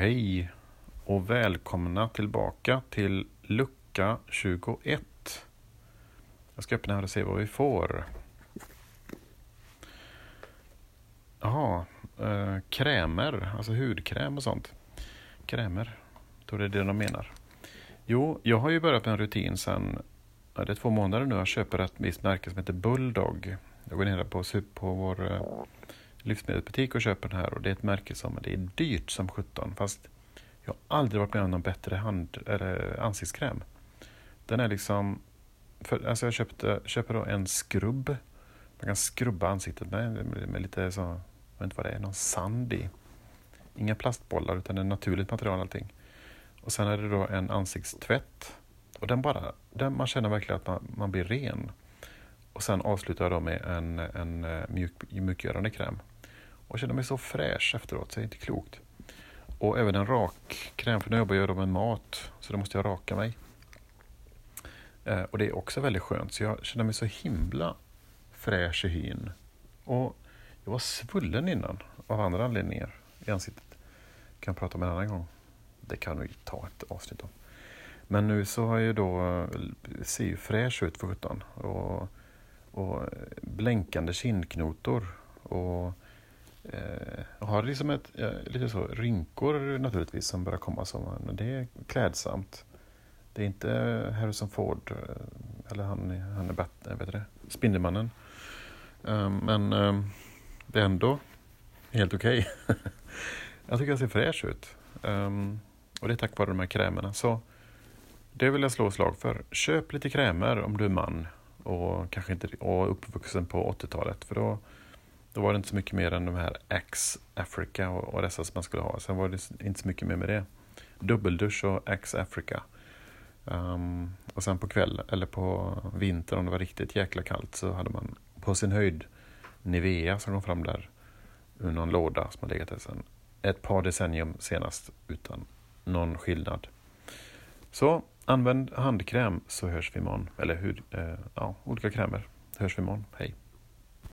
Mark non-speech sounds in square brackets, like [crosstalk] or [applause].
Hej och välkomna tillbaka till lucka 21. Jag ska öppna här och se vad vi får. Jaha, eh, krämer, alltså hudkräm och sånt. Krämer, tror det är det de menar. Jo, jag har ju börjat med en rutin sen, ja, det är två månader nu, jag köper ett visst märke som heter Bulldog. Jag går ner på, på vår eh, livsmedelsbutik och köper den här och det är ett märke som det är dyrt som 17 fast jag har aldrig varit med om någon bättre hand, eller ansiktskräm. Den är liksom, för, alltså jag köpte, köper då en skrubb. Man kan skrubba ansiktet med, med, med lite så, jag vet inte vad det är, någon sand i. Inga plastbollar utan det är naturligt material allting. Och sen är det då en ansiktstvätt. Och den bara, den, man känner verkligen att man, man blir ren. Och sen avslutar jag då med en, en eh, mjuk, mjukgörande kräm. Och känner mig så fräsch efteråt, så det är inte klokt. Och även en rakkräm, för nu jobbar jag med mat, så då måste jag raka mig. Eh, och det är också väldigt skönt, så jag känner mig så himla fräsch i hyn. Och jag var svullen innan, av andra anledningar, i ansiktet. Kan prata om en annan gång. Det kan vi ta ett avsnitt om. Men nu så har jag då, eh, ser ju fräsch ut för sjutton. Och, och eh, blänkande kindknotor. Och Eh, jag har liksom ett, lite så rynkor naturligtvis som börjar komma som, men det är klädsamt. Det är inte Harrison Ford eh, eller han, han är Bat, vet det, Spindelmannen. Eh, men det är ändå helt okej. Okay. [laughs] jag tycker jag ser fräsch ut. Och det är tack vare de här krämerna. Så det vill jag slå slag för. Köp lite krämer om du är man och kanske inte och uppvuxen på 80-talet. För då då var det inte så mycket mer än de här Axe Africa och, och dessa som man skulle ha. Sen var det inte så mycket mer med det. Dubbeldusch och Axe Africa. Um, ehm, och sen på kväll eller på vintern om det var riktigt jäkla kallt så hade man på sin höjd Nivea som kom fram där ur någon låda som har legat där sedan ett par decennium senast utan någon skillnad. Så använd handkräm så hörs vi imorgon. Eller hur, eh, ja, olika krämer. Hörs vi imorgon. Hej!